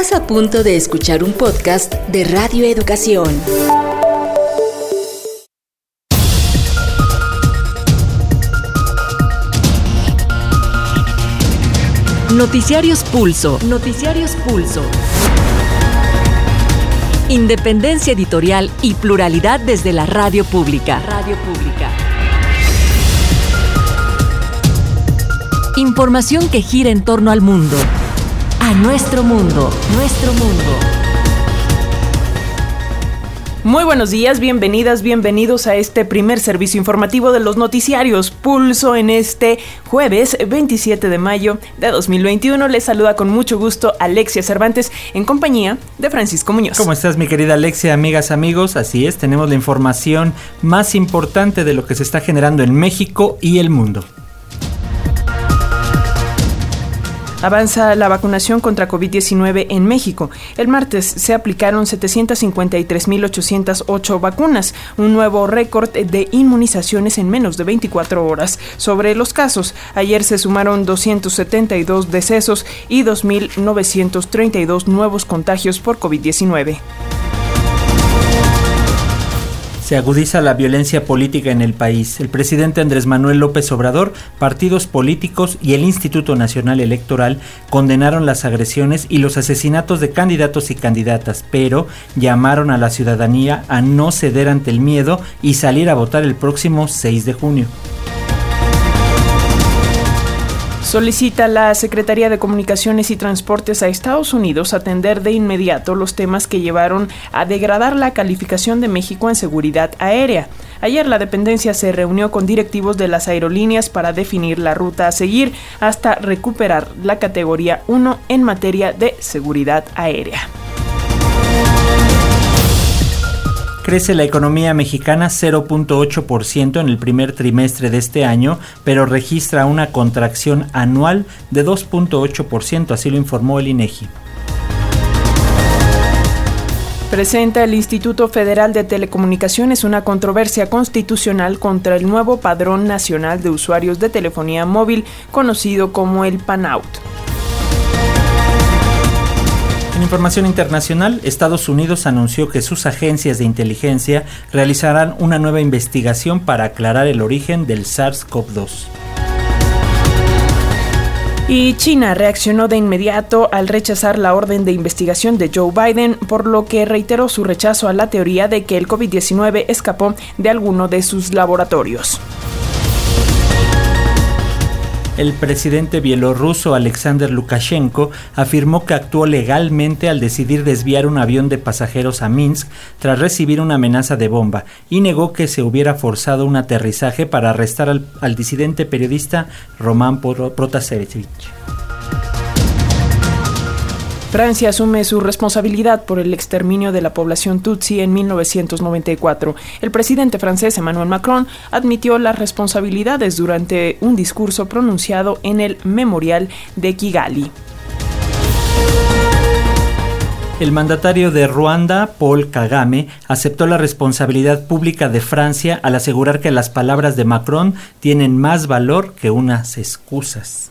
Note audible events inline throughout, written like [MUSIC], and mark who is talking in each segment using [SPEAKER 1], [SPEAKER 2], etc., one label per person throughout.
[SPEAKER 1] Estás a punto de escuchar un podcast de Radio Educación. Noticiarios Pulso. Noticiarios Pulso. Independencia editorial y pluralidad desde la radio pública. Radio pública. Información que gira en torno al mundo. A nuestro mundo. Nuestro mundo.
[SPEAKER 2] Muy buenos días, bienvenidas, bienvenidos a este primer servicio informativo de los noticiarios Pulso en este jueves 27 de mayo de 2021. Les saluda con mucho gusto Alexia Cervantes en compañía de Francisco Muñoz.
[SPEAKER 3] ¿Cómo estás mi querida Alexia, amigas, amigos? Así es, tenemos la información más importante de lo que se está generando en México y el mundo.
[SPEAKER 2] Avanza la vacunación contra COVID-19 en México. El martes se aplicaron 753.808 vacunas, un nuevo récord de inmunizaciones en menos de 24 horas. Sobre los casos, ayer se sumaron 272 decesos y 2.932 nuevos contagios por COVID-19.
[SPEAKER 3] Se agudiza la violencia política en el país. El presidente Andrés Manuel López Obrador, partidos políticos y el Instituto Nacional Electoral condenaron las agresiones y los asesinatos de candidatos y candidatas, pero llamaron a la ciudadanía a no ceder ante el miedo y salir a votar el próximo 6 de junio.
[SPEAKER 2] Solicita la Secretaría de Comunicaciones y Transportes a Estados Unidos atender de inmediato los temas que llevaron a degradar la calificación de México en seguridad aérea. Ayer la dependencia se reunió con directivos de las aerolíneas para definir la ruta a seguir hasta recuperar la categoría 1 en materia de seguridad aérea.
[SPEAKER 3] Crece la economía mexicana 0.8% en el primer trimestre de este año, pero registra una contracción anual de 2.8%, así lo informó el INEGI.
[SPEAKER 2] Presenta el Instituto Federal de Telecomunicaciones una controversia constitucional contra el nuevo Padrón Nacional de Usuarios de Telefonía Móvil, conocido como el PANOUT.
[SPEAKER 3] Información internacional, Estados Unidos anunció que sus agencias de inteligencia realizarán una nueva investigación para aclarar el origen del SARS-CoV-2.
[SPEAKER 2] Y China reaccionó de inmediato al rechazar la orden de investigación de Joe Biden, por lo que reiteró su rechazo a la teoría de que el COVID-19 escapó de alguno de sus laboratorios.
[SPEAKER 3] El presidente bielorruso Alexander Lukashenko afirmó que actuó legalmente al decidir desviar un avión de pasajeros a Minsk tras recibir una amenaza de bomba y negó que se hubiera forzado un aterrizaje para arrestar al, al disidente periodista Roman Protasevich.
[SPEAKER 2] Francia asume su responsabilidad por el exterminio de la población Tutsi en 1994. El presidente francés Emmanuel Macron admitió las responsabilidades durante un discurso pronunciado en el Memorial de Kigali.
[SPEAKER 3] El mandatario de Ruanda, Paul Kagame, aceptó la responsabilidad pública de Francia al asegurar que las palabras de Macron tienen más valor que unas excusas.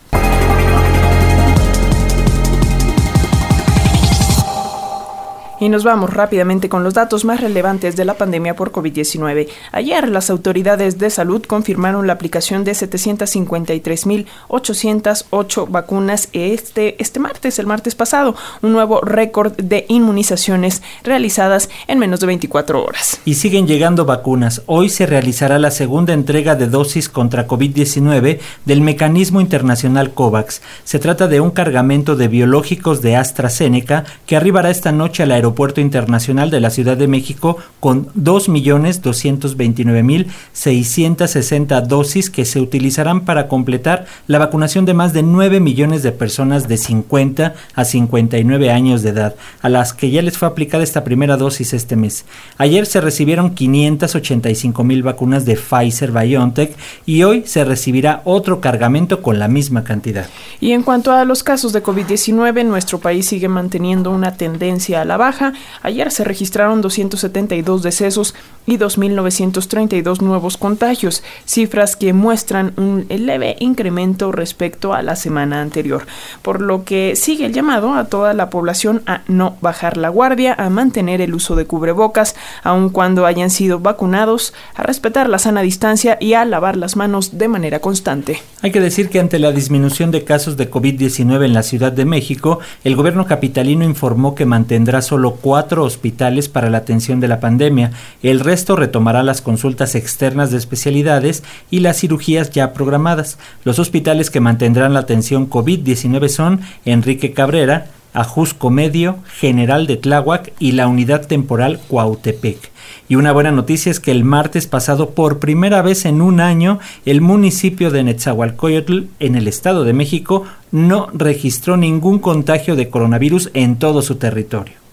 [SPEAKER 2] Y nos vamos rápidamente con los datos más relevantes de la pandemia por COVID-19. Ayer las autoridades de salud confirmaron la aplicación de 753.808 vacunas este, este martes, el martes pasado, un nuevo récord de inmunizaciones realizadas en menos de 24 horas.
[SPEAKER 3] Y siguen llegando vacunas. Hoy se realizará la segunda entrega de dosis contra COVID-19 del mecanismo internacional COVAX. Se trata de un cargamento de biológicos de AstraZeneca que arribará esta noche al aeropuerto Aeropuerto Internacional de la Ciudad de México con 2.229.660 dosis que se utilizarán para completar la vacunación de más de 9 millones de personas de 50 a 59 años de edad, a las que ya les fue aplicada esta primera dosis este mes. Ayer se recibieron 585 mil vacunas de Pfizer BioNTech y hoy se recibirá otro cargamento con la misma cantidad.
[SPEAKER 2] Y en cuanto a los casos de COVID-19, nuestro país sigue manteniendo una tendencia a la baja Ayer se registraron 272 decesos y 2.932 nuevos contagios, cifras que muestran un leve incremento respecto a la semana anterior, por lo que sigue el llamado a toda la población a no bajar la guardia, a mantener el uso de cubrebocas, aun cuando hayan sido vacunados, a respetar la sana distancia y a lavar las manos de manera constante.
[SPEAKER 3] Hay que decir que ante la disminución de casos de COVID-19 en la Ciudad de México, el gobierno capitalino informó que mantendrá solo cuatro hospitales para la atención de la pandemia. El resto retomará las consultas externas de especialidades y las cirugías ya programadas. Los hospitales que mantendrán la atención COVID-19 son Enrique Cabrera, Ajusco Medio, General de Tláhuac y la Unidad Temporal Cuautepec. Y una buena noticia es que el martes pasado, por primera vez en un año, el municipio de Netzahualcoyotl, en el Estado de México, no registró ningún contagio de coronavirus en todo su territorio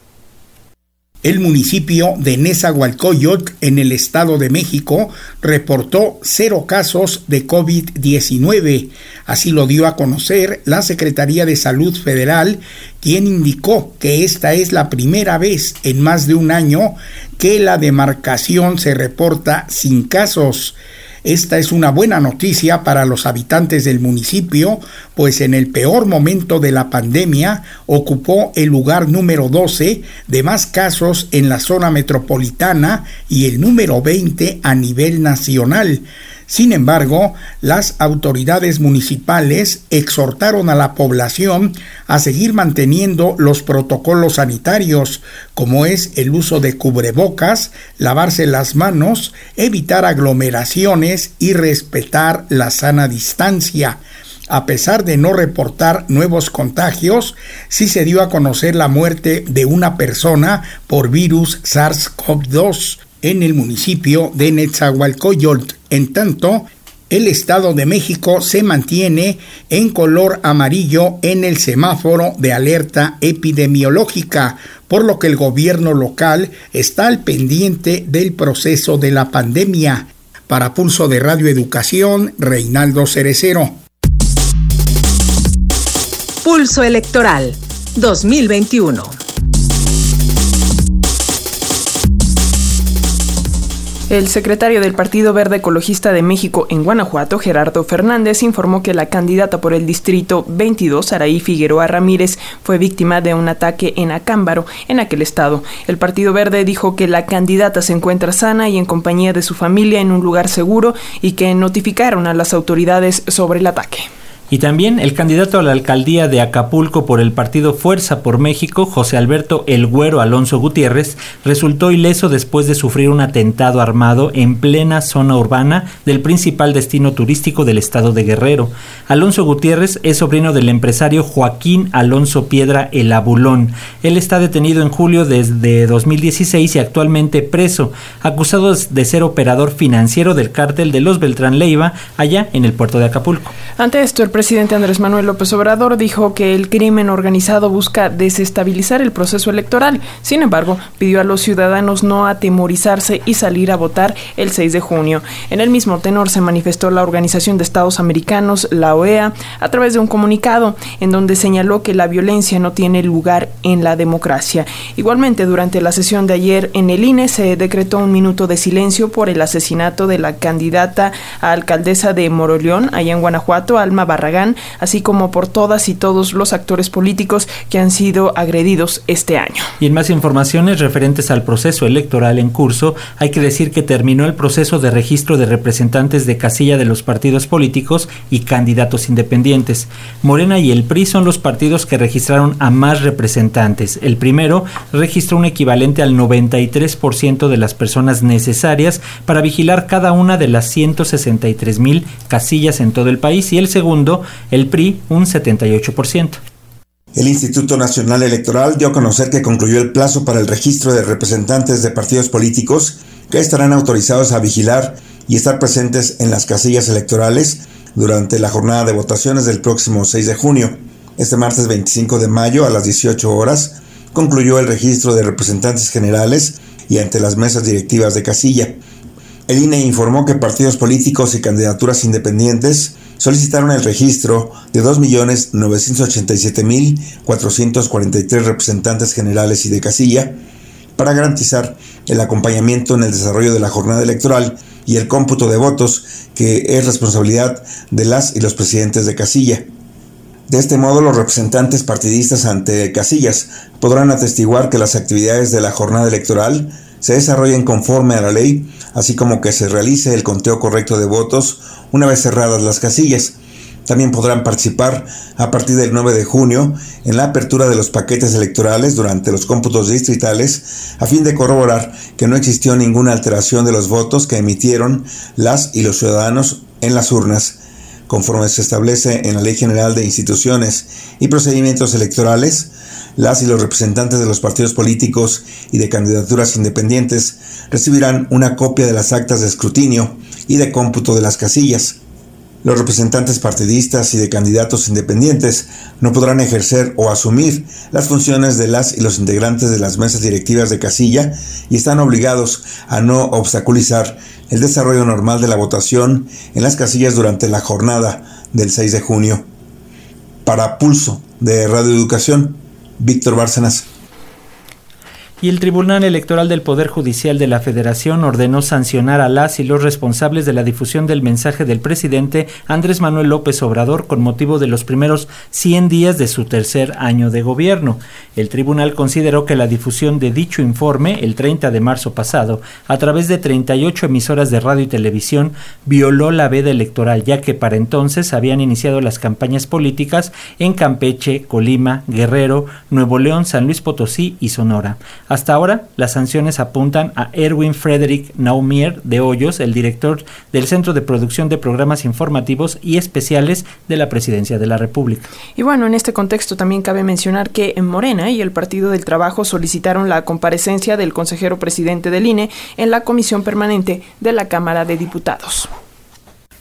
[SPEAKER 4] el municipio de Nezahualcóyotl, en el Estado de México, reportó cero casos de COVID-19. Así lo dio a conocer la Secretaría de Salud Federal, quien indicó que esta es la primera vez en más de un año que la demarcación se reporta sin casos. Esta es una buena noticia para los habitantes del municipio, pues en el peor momento de la pandemia ocupó el lugar número 12 de más casos en la zona metropolitana y el número 20 a nivel nacional. Sin embargo, las autoridades municipales exhortaron a la población a seguir manteniendo los protocolos sanitarios, como es el uso de cubrebocas, lavarse las manos, evitar aglomeraciones y respetar la sana distancia. A pesar de no reportar nuevos contagios, sí se dio a conocer la muerte de una persona por virus SARS-CoV-2 en el municipio de Netzahualcoyotl. En tanto, el Estado de México se mantiene en color amarillo en el semáforo de alerta epidemiológica, por lo que el gobierno local está al pendiente del proceso de la pandemia. Para Pulso de Radio Educación, Reinaldo Cerecero.
[SPEAKER 1] Pulso Electoral 2021.
[SPEAKER 2] El secretario del Partido Verde Ecologista de México en Guanajuato, Gerardo Fernández, informó que la candidata por el distrito 22, Araí Figueroa Ramírez, fue víctima de un ataque en Acámbaro, en aquel estado. El Partido Verde dijo que la candidata se encuentra sana y en compañía de su familia en un lugar seguro y que notificaron a las autoridades sobre el ataque.
[SPEAKER 3] Y también el candidato a la alcaldía de Acapulco por el partido Fuerza por México, José Alberto El Güero Alonso Gutiérrez, resultó ileso después de sufrir un atentado armado en plena zona urbana del principal destino turístico del estado de Guerrero. Alonso Gutiérrez es sobrino del empresario Joaquín Alonso Piedra El Abulón. Él está detenido en julio desde 2016 y actualmente preso, acusado de ser operador financiero del cártel de los Beltrán Leiva allá en el puerto de Acapulco.
[SPEAKER 2] Esto, presidente Andrés Manuel López Obrador dijo que el crimen organizado busca desestabilizar el proceso electoral. Sin embargo, pidió a los ciudadanos no atemorizarse y salir a votar el 6 de junio. En el mismo tenor se manifestó la Organización de Estados Americanos, la OEA, a través de un comunicado en donde señaló que la violencia no tiene lugar en la democracia. Igualmente, durante la sesión de ayer en el INE se decretó un minuto de silencio por el asesinato de la candidata a alcaldesa de Moroleón, allá en Guanajuato, Alma Barra así como por todas y todos los actores políticos que han sido agredidos este año.
[SPEAKER 3] Y en más informaciones referentes al proceso electoral en curso, hay que decir que terminó el proceso de registro de representantes de casilla de los partidos políticos y candidatos independientes. Morena y el PRI son los partidos que registraron a más representantes. El primero registró un equivalente al 93% de las personas necesarias para vigilar cada una de las 163 mil casillas en todo el país y el segundo el PRI un 78%.
[SPEAKER 5] El Instituto Nacional Electoral dio a conocer que concluyó el plazo para el registro de representantes de partidos políticos que estarán autorizados a vigilar y estar presentes en las casillas electorales durante la jornada de votaciones del próximo 6 de junio. Este martes 25 de mayo a las 18 horas concluyó el registro de representantes generales y ante las mesas directivas de casilla. El INE informó que partidos políticos y candidaturas independientes solicitaron el registro de 2.987.443 representantes generales y de casilla para garantizar el acompañamiento en el desarrollo de la jornada electoral y el cómputo de votos que es responsabilidad de las y los presidentes de casilla. De este modo, los representantes partidistas ante casillas podrán atestiguar que las actividades de la jornada electoral se desarrollen conforme a la ley, así como que se realice el conteo correcto de votos una vez cerradas las casillas. También podrán participar a partir del 9 de junio en la apertura de los paquetes electorales durante los cómputos distritales a fin de corroborar que no existió ninguna alteración de los votos que emitieron las y los ciudadanos en las urnas. Conforme se establece en la Ley General de Instituciones y Procedimientos Electorales, las y los representantes de los partidos políticos y de candidaturas independientes recibirán una copia de las actas de escrutinio y de cómputo de las casillas. Los representantes partidistas y de candidatos independientes no podrán ejercer o asumir las funciones de las y los integrantes de las mesas directivas de casilla y están obligados a no obstaculizar el desarrollo normal de la votación en las casillas durante la jornada del 6 de junio. Para Pulso de Radio Educación, Víctor Bárcenas
[SPEAKER 3] y el Tribunal Electoral del Poder Judicial de la Federación ordenó sancionar a las y los responsables de la difusión del mensaje del presidente Andrés Manuel López Obrador con motivo de los primeros 100 días de su tercer año de gobierno. El tribunal consideró que la difusión de dicho informe, el 30 de marzo pasado, a través de 38 emisoras de radio y televisión, violó la veda electoral, ya que para entonces habían iniciado las campañas políticas en Campeche, Colima, Guerrero, Nuevo León, San Luis Potosí y Sonora. Hasta ahora, las sanciones apuntan a Erwin Frederick Naumier de Hoyos, el director del Centro de Producción de Programas Informativos y Especiales de la Presidencia de la República.
[SPEAKER 2] Y bueno, en este contexto también cabe mencionar que en Morena y el Partido del Trabajo solicitaron la comparecencia del consejero presidente del INE en la comisión permanente de la Cámara de Diputados.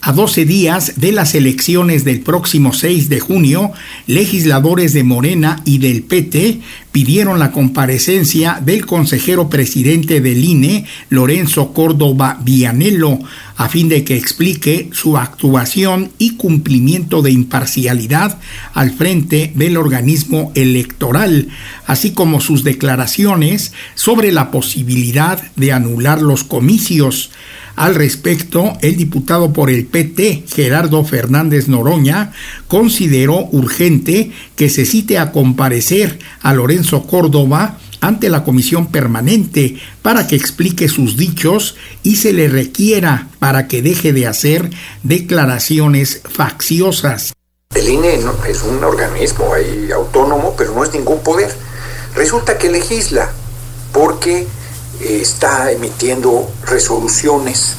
[SPEAKER 4] A 12 días de las elecciones del próximo 6 de junio, legisladores de Morena y del PT pidieron la comparecencia del consejero presidente del INE, Lorenzo Córdoba Vianello, a fin de que explique su actuación y cumplimiento de imparcialidad al frente del organismo electoral, así como sus declaraciones sobre la posibilidad de anular los comicios. Al respecto, el diputado por el PT, Gerardo Fernández Noroña, consideró urgente que se cite a comparecer a Lorenzo Córdoba ante la comisión permanente para que explique sus dichos y se le requiera para que deje de hacer declaraciones facciosas.
[SPEAKER 6] El INE es un organismo autónomo, pero no es ningún poder. Resulta que legisla porque está emitiendo resoluciones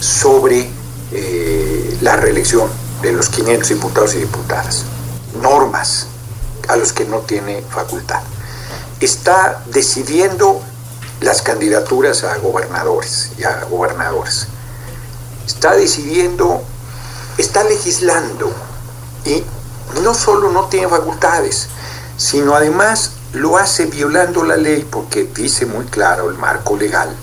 [SPEAKER 6] sobre eh, la reelección de los 500 diputados y diputadas, normas a los que no tiene facultad. Está decidiendo las candidaturas a gobernadores y a gobernadores. Está decidiendo, está legislando y no solo no tiene facultades, sino además lo hace violando la ley porque dice muy claro el marco legal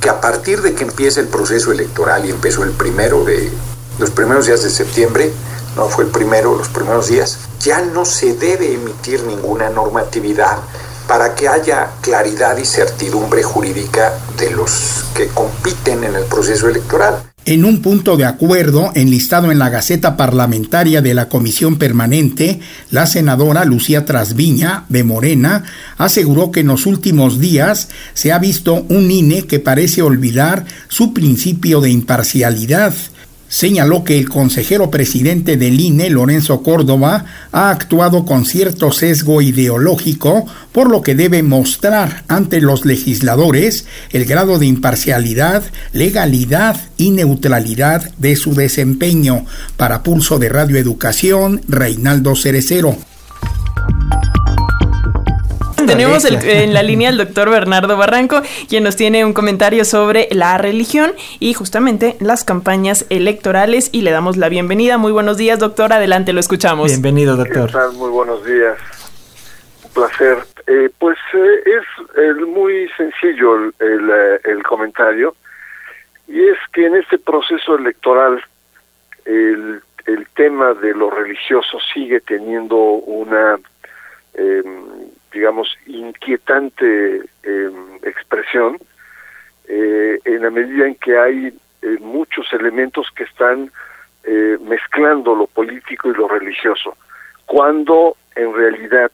[SPEAKER 6] que a partir de que empiece el proceso electoral y empezó el primero de los primeros días de septiembre, no fue el primero, los primeros días, ya no se debe emitir ninguna normatividad para que haya claridad y certidumbre jurídica de los que compiten en el proceso electoral.
[SPEAKER 4] En un punto de acuerdo enlistado en la Gaceta Parlamentaria de la Comisión Permanente, la senadora Lucía Trasviña, de Morena, aseguró que en los últimos días se ha visto un INE que parece olvidar su principio de imparcialidad señaló que el consejero presidente del INE, Lorenzo Córdoba, ha actuado con cierto sesgo ideológico, por lo que debe mostrar ante los legisladores el grado de imparcialidad, legalidad y neutralidad de su desempeño. Para Pulso de Radio Educación, Reinaldo Cerecero
[SPEAKER 2] tenemos en la línea al doctor Bernardo Barranco, quien nos tiene un comentario sobre la religión y justamente las campañas electorales. Y le damos la bienvenida. Muy buenos días, doctor. Adelante, lo escuchamos.
[SPEAKER 3] Bienvenido, doctor.
[SPEAKER 7] Muy buenos días. Un placer. Eh, pues eh, es muy sencillo el, eh, el comentario. Y es que en este proceso electoral, el
[SPEAKER 8] el tema de lo religioso sigue teniendo una, em, digamos, inquietante em, expresión eh, en la medida en que hay eh, muchos elementos que están eh, mezclando lo político y lo religioso, cuando en realidad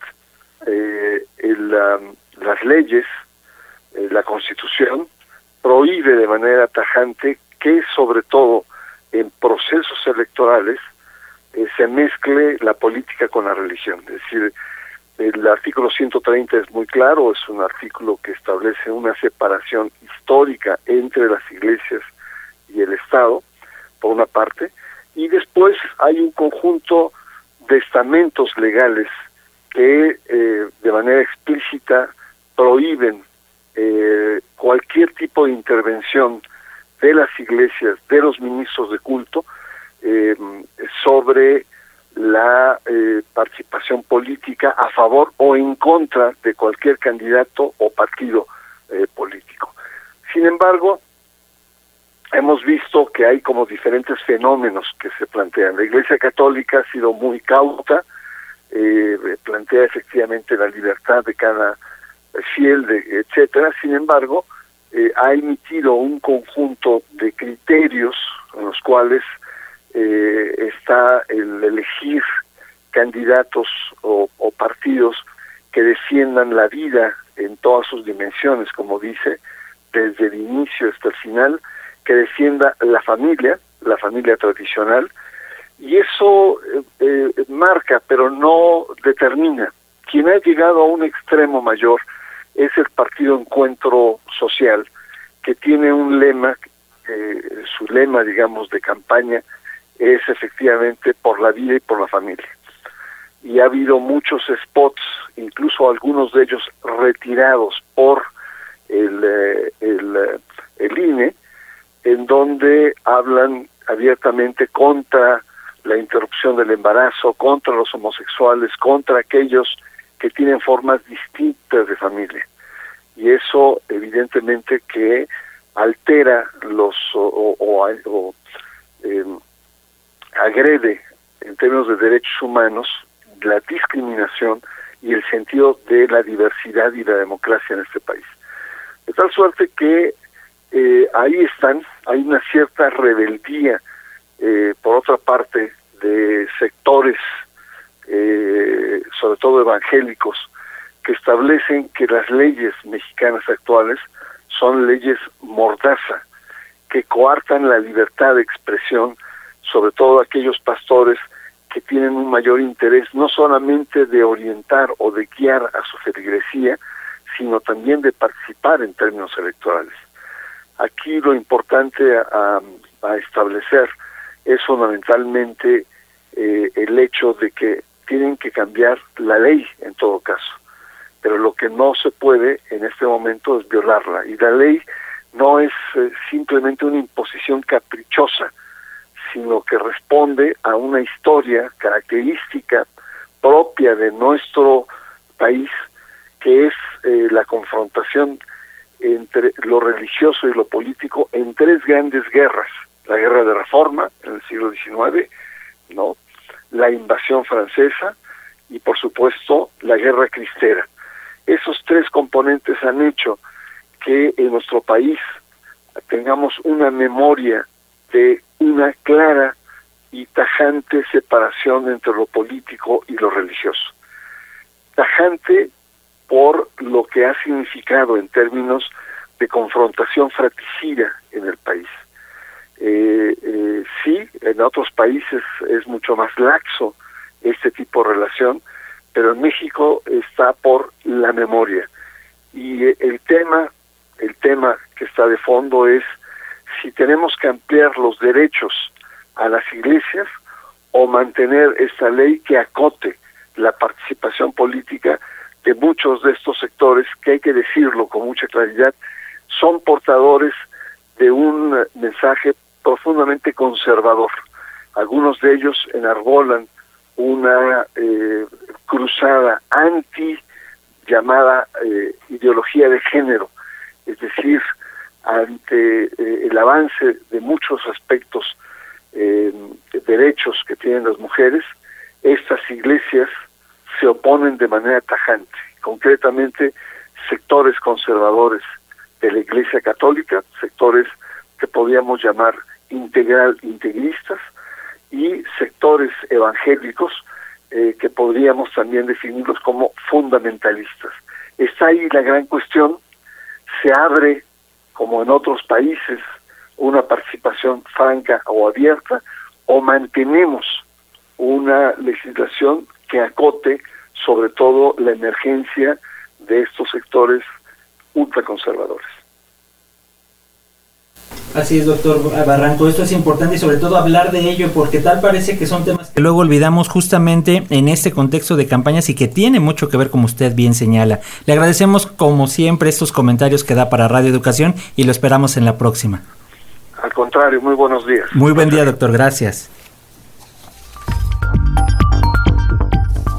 [SPEAKER 8] las leyes, la constitución, prohíbe de manera tajante que sobre todo en procesos electorales se mezcle la política con la religión. Es decir, el artículo 130 es muy claro, es un artículo que establece una separación histórica entre las iglesias y el Estado, por una parte, y después hay un conjunto de estamentos legales que eh, de manera explícita prohíben eh, cualquier tipo de intervención de las iglesias, de los ministros de culto, eh, sobre la eh, participación política a favor o en contra de cualquier candidato o partido eh, político. Sin embargo, hemos visto que hay como diferentes fenómenos que se plantean. La Iglesia Católica ha sido muy cauta, eh, plantea efectivamente la libertad de cada fiel, de, etcétera. Sin embargo, ha emitido un conjunto de criterios en los cuales eh, está el elegir candidatos o, partidos que defiendan la vida en todas sus dimensiones, como dice, desde el inicio hasta el final, que defienda la familia, la familia tradicional, y eso eh, eh, marca, pero no determina. Quien ha llegado a un extremo mayor es el Partido Encuentro Social, que tiene un lema, su lema, digamos, de campaña es efectivamente por la vida y por la familia. Y ha habido muchos spots, incluso algunos de ellos retirados por el, eh, el, eh, el INE, en donde hablan abiertamente contra la interrupción del embarazo, contra los homosexuales, contra aquellos que tienen formas distintas de familia. Y eso evidentemente que altera los o, em, agrede en términos de derechos humanos la discriminación y el sentido de la diversidad y la democracia en este país. De tal suerte que eh, ahí están, hay una cierta rebeldía, eh, por otra parte, de sectores, eh, sobre todo evangélicos, que establecen que las leyes mexicanas actuales son leyes mordaza, que coartan la libertad de expresión sobre todo aquellos pastores que tienen un mayor interés no solamente de orientar o de guiar a su feligresía, sino también de participar en términos electorales. Aquí lo importante a, establecer es fundamentalmente eh, el hecho de que tienen que cambiar la ley en todo caso, pero lo que no se puede en este momento es violarla y la ley no es eh, simplemente una imposición caprichosa, sino que responde a una historia característica propia de nuestro país, que es eh, la confrontación entre lo religioso y lo político en tres grandes guerras. La guerra de reforma en el siglo XIX, ¿no? la invasión francesa y por supuesto la guerra cristera. Esos tres componentes han hecho que en nuestro país tengamos una memoria de una clara y tajante separación entre lo político y lo religioso. Tajante por lo que ha significado en términos de confrontación fratricida en el país. Eh, eh, sí, en otros países es mucho más laxo este tipo de relación, pero en México está por la memoria. Y el tema, el tema que está de fondo es si tenemos que ampliar los derechos a las iglesias o mantener esta ley que acote la participación política de muchos de estos sectores, que hay que decirlo con mucha claridad, son portadores de un mensaje profundamente conservador. Algunos de ellos enarbolan una eh, cruzada anti llamada eh, ideología de género, es decir, ante eh, el avance de muchos aspectos
[SPEAKER 7] derechos que tienen las mujeres, estas iglesias se oponen de manera tajante, concretamente sectores conservadores de la Iglesia Católica, sectores que podríamos llamar integral integristas y sectores evangélicos eh, que podríamos también definirlos como fundamentalistas. Está ahí la gran cuestión, se abre, como en otros países, una participación franca o abierta, o mantenemos una legislación que acote sobre todo la emergencia de estos sectores ultraconservadores.
[SPEAKER 3] Así es, doctor Barranco. Esto es importante y sobre todo hablar de ello porque tal parece que son temas que luego olvidamos justamente en este contexto de campañas y que tiene mucho que ver como usted bien señala. Le agradecemos como siempre estos comentarios que da para Radio Educación y lo esperamos en la próxima.
[SPEAKER 7] Al contrario, muy buenos días.
[SPEAKER 3] Muy buen día, doctor. Gracias.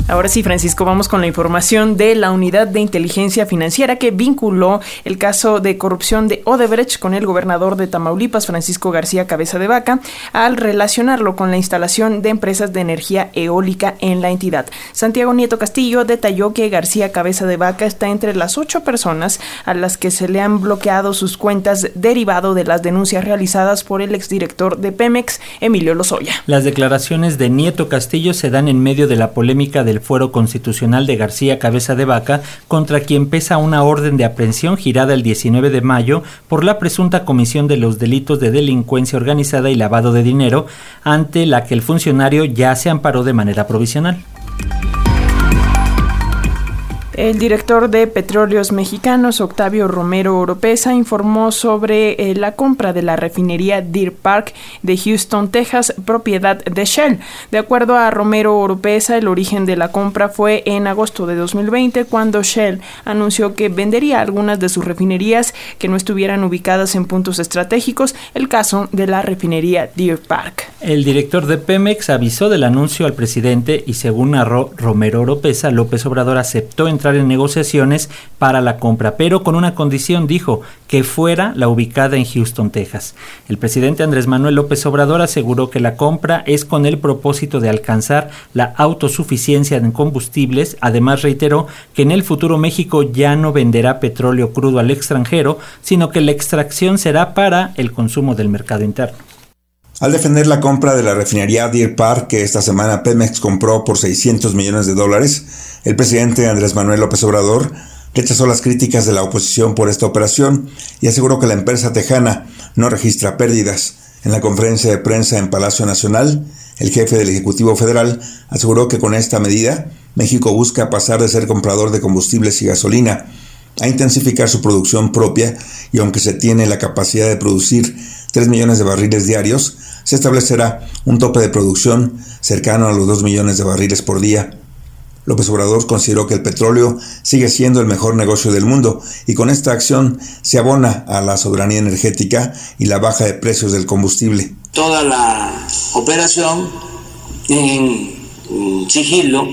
[SPEAKER 2] Ahora sí, Francisco, vamos con la información de la Unidad de Inteligencia Financiera que vinculó el caso de corrupción de Odebrecht con el gobernador de Tamaulipas, Francisco García Cabeza de Vaca, al relacionarlo con la instalación de empresas de energía eólica en la entidad. Santiago Nieto Castillo detalló que García Cabeza de Vaca está entre las ocho personas a las que se le han bloqueado sus cuentas derivado de las denuncias realizadas por el exdirector de Pemex, Emilio Lozoya.
[SPEAKER 3] Las declaraciones de Nieto Castillo se dan en medio de la polémica del fuero constitucional de García Cabeza de Vaca, contra quien pesa una orden de aprehensión girada el 19 de mayo por la presunta comisión de los delitos de delincuencia organizada y lavado de dinero, ante la que el funcionario ya se amparó de manera provisional.
[SPEAKER 2] El director de Petróleos Mexicanos, Octavio Romero Oropesa, informó sobre eh, la compra de la refinería Deer Park de Houston, Texas, propiedad de Shell. De acuerdo a Romero Oropesa, el origen de la compra fue en agosto de 2020, cuando Shell anunció que vendería algunas de sus refinerías que no estuvieran ubicadas en puntos estratégicos, el caso de la refinería Deer Park.
[SPEAKER 3] El director de Pemex avisó del anuncio al presidente y según narró Romero Oropesa, López Obrador aceptó en negociaciones para la compra, pero con una condición, dijo, que fuera la ubicada en Houston, Texas. El presidente Andrés Manuel López Obrador aseguró que la compra es con el propósito de alcanzar la autosuficiencia en combustibles. Además, reiteró que en el futuro México ya no venderá petróleo crudo al extranjero, sino que la extracción será para el consumo del mercado interno.
[SPEAKER 5] Al defender la compra de la refinería Deer Park que esta semana Pemex compró por 600 millones de dólares, el presidente Andrés Manuel López Obrador rechazó las críticas de la oposición por esta operación y aseguró que la empresa tejana no registra pérdidas. En la conferencia de prensa en Palacio Nacional, el jefe del Ejecutivo Federal aseguró que con esta medida México busca pasar de ser comprador de combustibles y gasolina a intensificar su producción propia y aunque se tiene la capacidad de producir 3 millones de barriles diarios, se establecerá un tope de producción cercano a los 2 millones de barriles por día. López Obrador consideró que el petróleo sigue siendo el mejor negocio del mundo y con esta acción se abona a la soberanía energética y la baja de precios del combustible.
[SPEAKER 9] Toda la operación en sigilo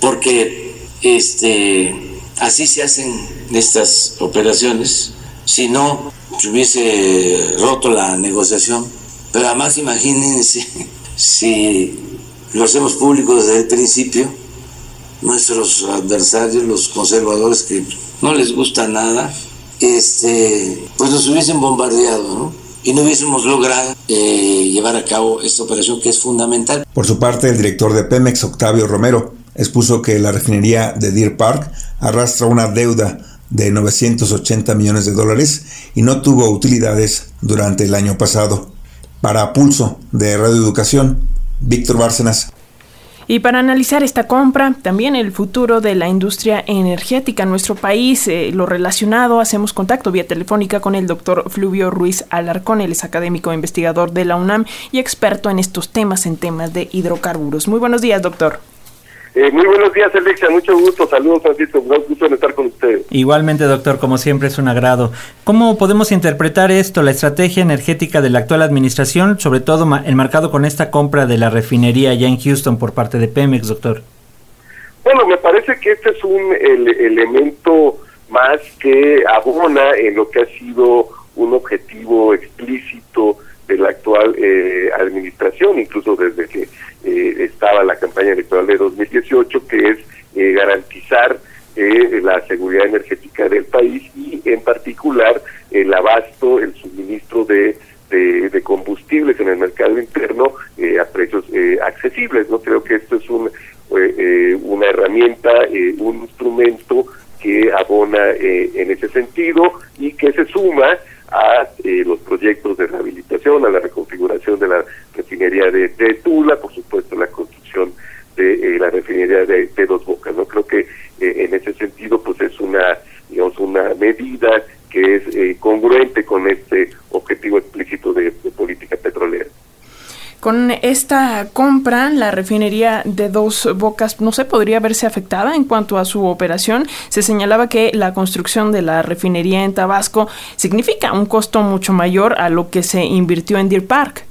[SPEAKER 9] porque este así se hacen estas operaciones. Si no se hubiese roto la negociación pero además imagínense [LAUGHS] si lo hacemos público desde el principio, nuestros adversarios, los conservadores que no les gusta nada, este, pues nos hubiesen bombardeado. Y no hubiésemos logrado eh, llevar a cabo esta operación que es fundamental.
[SPEAKER 5] Por su parte, el director de Pemex, Octavio Romero, expuso que la refinería de Deer Park arrastra una deuda de 980 millones de dólares y no tuvo utilidades durante el año pasado. Para Pulso de Radio Educación, Víctor Bárcenas.
[SPEAKER 2] Y para analizar esta compra, también el futuro de la industria energética en nuestro país, eh, lo relacionado, hacemos contacto vía telefónica con el doctor Fluvio Ruiz Alarcón, él es académico e investigador de la UNAM y experto en estos temas, en temas de hidrocarburos. Muy buenos días, doctor.
[SPEAKER 7] Eh, muy buenos días, Alexia. Mucho gusto. Saludos, Francisco. Un gusto en estar con ustedes.
[SPEAKER 3] Igualmente, doctor, como siempre es un agrado. ¿Cómo podemos interpretar esto, la estrategia energética de la actual administración, sobre todo enmarcado con esta compra de la refinería ya en Houston por parte de Pemex, doctor?
[SPEAKER 7] Bueno, me parece que este es un elemento más que abona en lo que ha sido un objetivo explícito de la actual eh, administración, incluso desde que eh, estaba la campaña electoral de 2018, que es eh, garantizar la seguridad energética del país y en particular el abasto, el suministro de, combustibles en el mercado interno a precios accesibles. No creo que esto es un, una herramienta, un instrumento que abona en ese sentido y que se suma a eh, los proyectos de rehabilitación, a la reconfiguración de la refinería de, Tula, por supuesto la construcción de eh, la refinería de, Dos Bocas. No creo que eh, en ese sentido pues es una digamos una medida que es congruente con este objetivo explícito de política petrolera.
[SPEAKER 2] Con esta compra, la refinería de Dos Bocas no se podría verse afectada en cuanto a su operación. Se señalaba que la construcción de la refinería en Tabasco significa un costo mucho mayor a lo que se invirtió en Deer Park.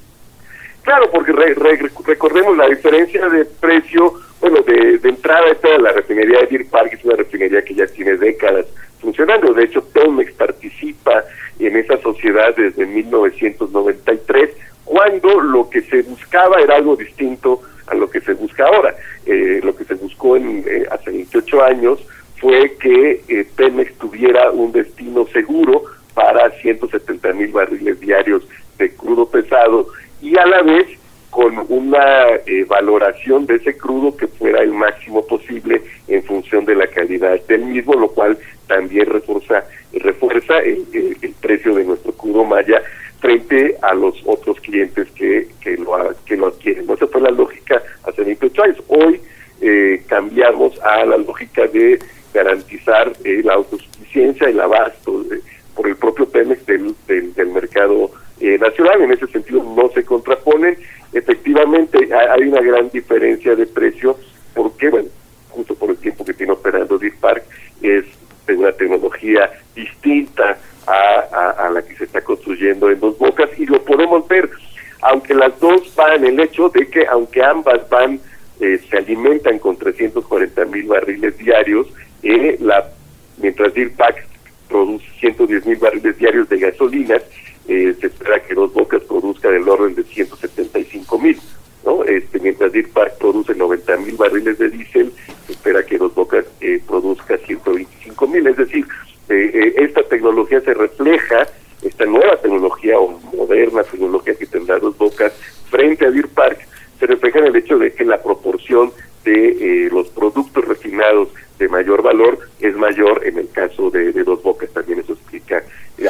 [SPEAKER 7] Claro, porque recordemos la diferencia de precio, bueno, de, entrada esta la refinería de Deer Park es una refinería que ya tiene décadas funcionando. De hecho, Pemex participa en esa sociedad desde 1993 cuando lo que se buscaba era algo distinto a lo que se busca ahora. Eh, lo que se buscó en, eh, hace 28 años fue que eh, Pemex tuviera un destino seguro para 170 mil barriles diarios de crudo pesado y a la vez con una valoración de ese crudo que fuera el máximo posible en función de la calidad del mismo, lo cual también refuerza, refuerza el, el precio de nuestro crudo maya a los otros clientes que, que, lo, que lo adquieren. Esa fue la lógica hace 28 años. Hoy eh, cambiamos a la lógica de garantizar eh, la autosuficiencia, el abasto por el propio Pemex del, del, mercado eh, nacional. En ese sentido no se contraponen. Efectivamente hay una gran diferencia de precio porque, bueno, justo por el tiempo que tiene operando Deep Park, es de una tecnología distinta a, la que se está construyendo en Dos Bocas y lo podemos ver, aunque las van, el hecho de que aunque ambas van, eh, se alimentan con 340 mil barriles diarios, eh, la, mientras DIRPAC produce 110 mil barriles diarios de gasolinas, eh, se espera que Dos Bocas produzca del orden de 175 mil. ¿no? Este, mientras DIRPAC produce 90 mil barriles de diésel, se espera que Dos Bocas produzca 125 mil. Es decir, eh, eh, esta tecnología se refleja, esta nueva tecnología o moderna tecnología que tendrá dos bocas frente a Deer Park, se refleja en el hecho de que la proporción de eh, los productos refinados de mayor valor es mayor en el caso de, dos bocas. También eso explica,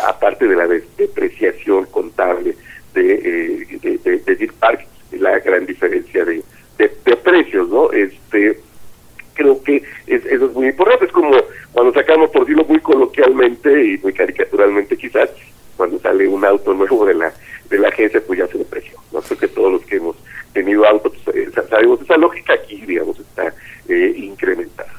[SPEAKER 7] aparte de la depreciación contable de, de, Deer Park, la gran diferencia de, de, precios, ¿no? Este creo que eso es muy importante. Es como cuando sacamos, por decirlo muy coloquialmente y muy caricaturalmente quizás, cuando sale un auto nuevo de la de la agencia, pues ya se le precio. No creo que todos los que hemos tenido autos pues, eh, sabemos esa lógica aquí, digamos, está incrementada.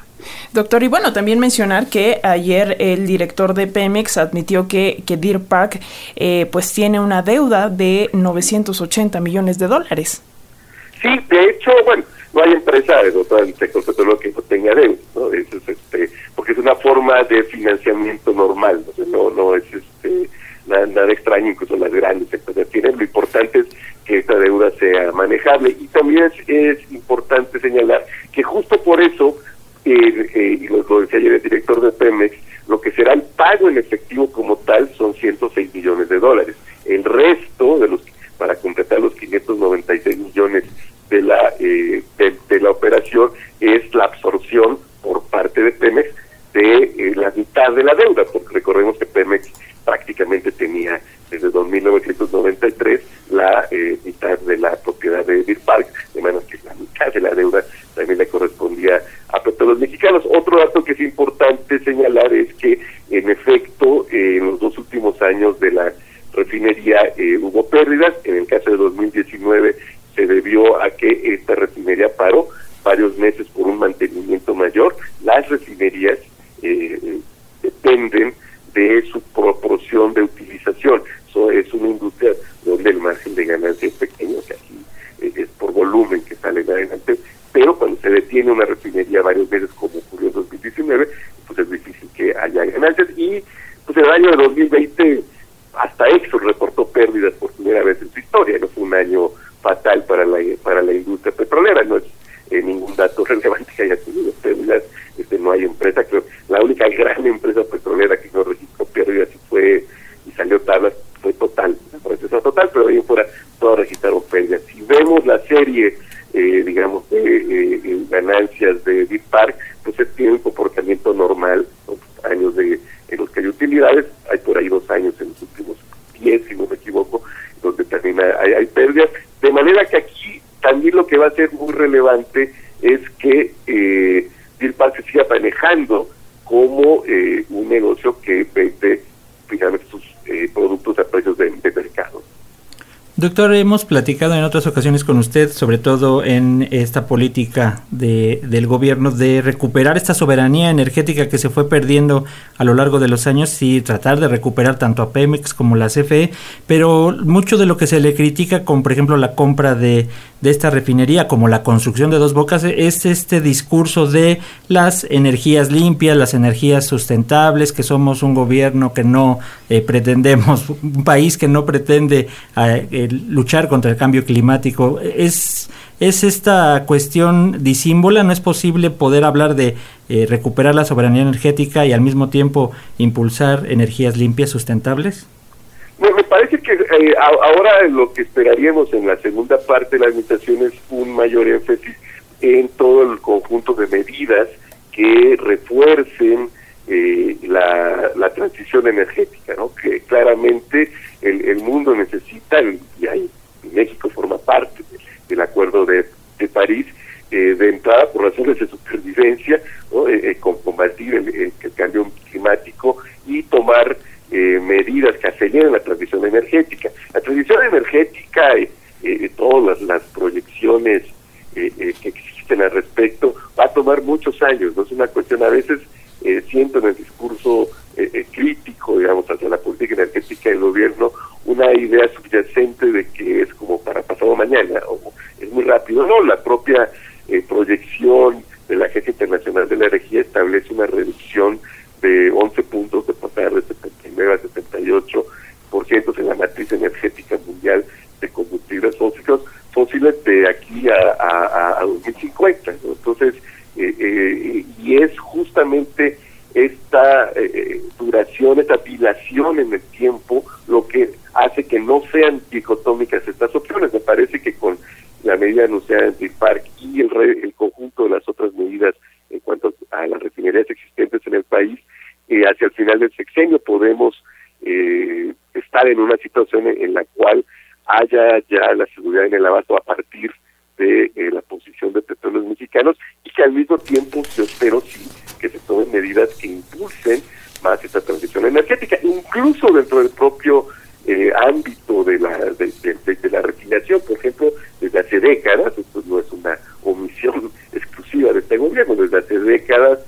[SPEAKER 2] Doctor, y bueno, también mencionar que ayer el director de Pemex admitió que, que Deer Park eh, pues tiene una deuda de 980 millones de dólares.
[SPEAKER 7] Sí, de hecho, bueno, no hay empresa de todo el sector petrolero que no tenga deuda, ¿no? Es, este, porque es una forma de financiamiento normal, no, no, es este, nada, extraño, incluso las grandes empresas tienen. Lo importante es que esta deuda sea manejable y también es, importante señalar que justo por eso, eh, y lo, decía ayer el director de Pemex, lo que será el pago en efectivo como tal son 106 millones de dólares. El resto de los para completar los 596 millones de la eh, de, la operación es la absorción por parte de Pemex de eh, la mitad de la deuda, porque recordemos que Pemex prácticamente tenía desde 2993 la eh, mitad de la propiedad de Deer Park, de manera que la mitad de la deuda también le correspondía a Petróleos Mexicanos. Otro dato que es importante señalar es que, en efecto, en los dos últimos años de la refinería hubo pérdidas. En el caso de 2019 se debió a que esta refinería paró varios meses por un mantenimiento mayor. Las refinerías eh, dependen de su proporción de utilización. Eso es una industria donde el margen de ganancia es pequeño, casi eh, es por volumen que sale adelante, pero cuando se detiene una refinería varios meses, como ocurrió en 2019, pues es difícil que haya ganancias. Y pues el año de 2020, hasta Exxon reportó pérdidas por primera vez en su historia, no fue un año fatal para la, para la industria petrolera, no es eh, ningún dato [LAUGHS] relevante que haya tenido pérdidas, este, no hay empresa, creo, la única gran empresa petrolera serie, eh, digamos, de ganancias de Deep Park, pues tiene un comportamiento normal, años de en los que hay utilidades, hay por ahí dos años en los últimos diez, si no me equivoco, donde también hay, hay pérdidas, de manera que aquí también lo que va a ser muy relevante es que eh, Park se siga manejando como eh, un negocio que vende finalmente sus eh, productos a precios de, mercado.
[SPEAKER 3] Hemos platicado en otras ocasiones con usted, sobre todo en esta política de, del gobierno de recuperar esta soberanía energética que se fue perdiendo a lo largo de los años y tratar de recuperar tanto a Pemex como la CFE, pero mucho de lo que se le critica, con por ejemplo la compra de, esta refinería, como la construcción de dos bocas, es este discurso de las energías limpias, las energías sustentables, que somos un gobierno que no eh, pretendemos, un país que no pretende eh, luchar contra el cambio climático. Es, es esta cuestión disímbola, no es posible poder hablar de eh, recuperar la soberanía energética y al mismo tiempo impulsar energías limpias, sustentables.
[SPEAKER 7] Me, parece que eh, ahora lo que esperaríamos en la segunda parte de la administración es un mayor énfasis en todo el conjunto de medidas que refuercen eh, la, la, transición energética, ¿no? que claramente el, el mundo necesita, y ahí México forma parte del acuerdo de, de París, eh, de entrada por razones de supervivencia, ¿no? con combatir el, el cambio climático y tomar eh, medidas que aceleren la transición energética. La transición energética, eh, eh todas las, proyecciones eh, que existen al respecto, va a tomar muchos años, no es una cuestión a veces, siento en el discurso crítico, digamos, hacia la política energética del gobierno, una idea subyacente de que es como para pasado mañana, o es muy rápido, no, la propia proyección de la Agencia Internacional de la Energía establece una reducción de 11 puntos de pasar de 79 a 78% en la matriz energética mundial de combustibles fósiles, fósiles de aquí a, a, 2050. Entonces, eh, eh, y es justamente esta eh, duración, esta dilación en el tiempo, lo que hace que no sean dicotómicas estas opciones. Me parece que con la medida anunciada en el Park y el, el conjunto de las otras medidas en cuanto a las refinerías existentes en el país, eh, hacia el final del sexenio podemos eh, estar en una situación en, la cual haya ya la seguridad en el abasto a partir de eh, la posición de petróleos mexicanos y que al mismo tiempo yo espero sí que se tomen medidas que impulsen más esta transición energética, incluso dentro del propio ámbito de la de, la refinación, por ejemplo, desde hace décadas, esto no es una omisión exclusiva de este gobierno, desde hace décadas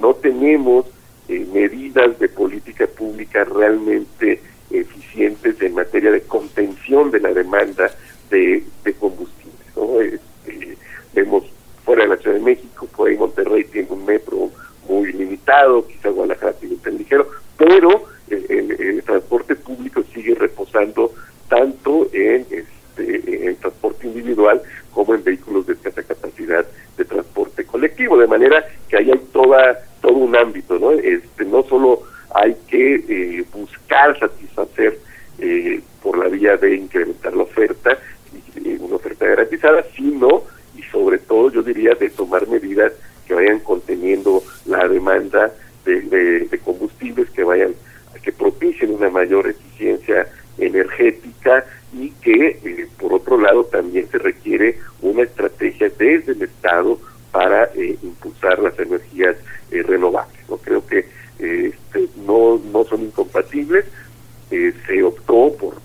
[SPEAKER 7] no tenemos eh, medidas de política pública realmente eficientes en materia de contención de la demanda de, combustibles. ¿no? Este, vemos fuera de la Ciudad de México, por ahí Monterrey tiene un metro muy limitado, quizá Guadalajara tiene un ligero, pero el, transporte público sigue reposando tanto en, este, en transporte individual como en vehículos de escasa capacidad de transporte colectivo, de manera que ahí hay toda todo un ámbito, ¿no? Este, no solo hay que eh, buscar satisfacer eh, por la vía de incrementar la oferta, y, una oferta garantizada, sino y sobre todo yo diría de tomar medidas que vayan conteniendo la demanda de, combustibles, que vayan, que propicien una mayor eficiencia energética y que eh, por otro lado también se requiere una estrategia desde el Estado para impulsar las energías eh, renovables. ¿no? Creo que eh, este, no, no son incompatibles. Eh, se optó por,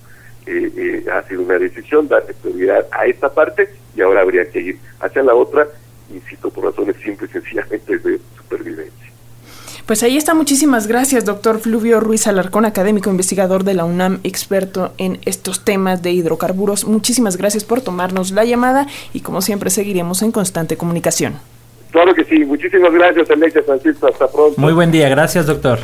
[SPEAKER 7] ha sido una decisión darle prioridad a esta parte y ahora habría que ir hacia la otra, insisto, por razones simples y sencillamente de supervivencia.
[SPEAKER 2] Pues ahí está, muchísimas gracias, doctor Fluvio Ruiz Alarcón, académico investigador de la UNAM, experto en estos temas de hidrocarburos. Muchísimas gracias por tomarnos la llamada y como siempre seguiremos en constante comunicación.
[SPEAKER 7] Claro que sí. Muchísimas gracias, Alexia Francisco. Hasta pronto.
[SPEAKER 3] Muy buen día. Gracias, doctor.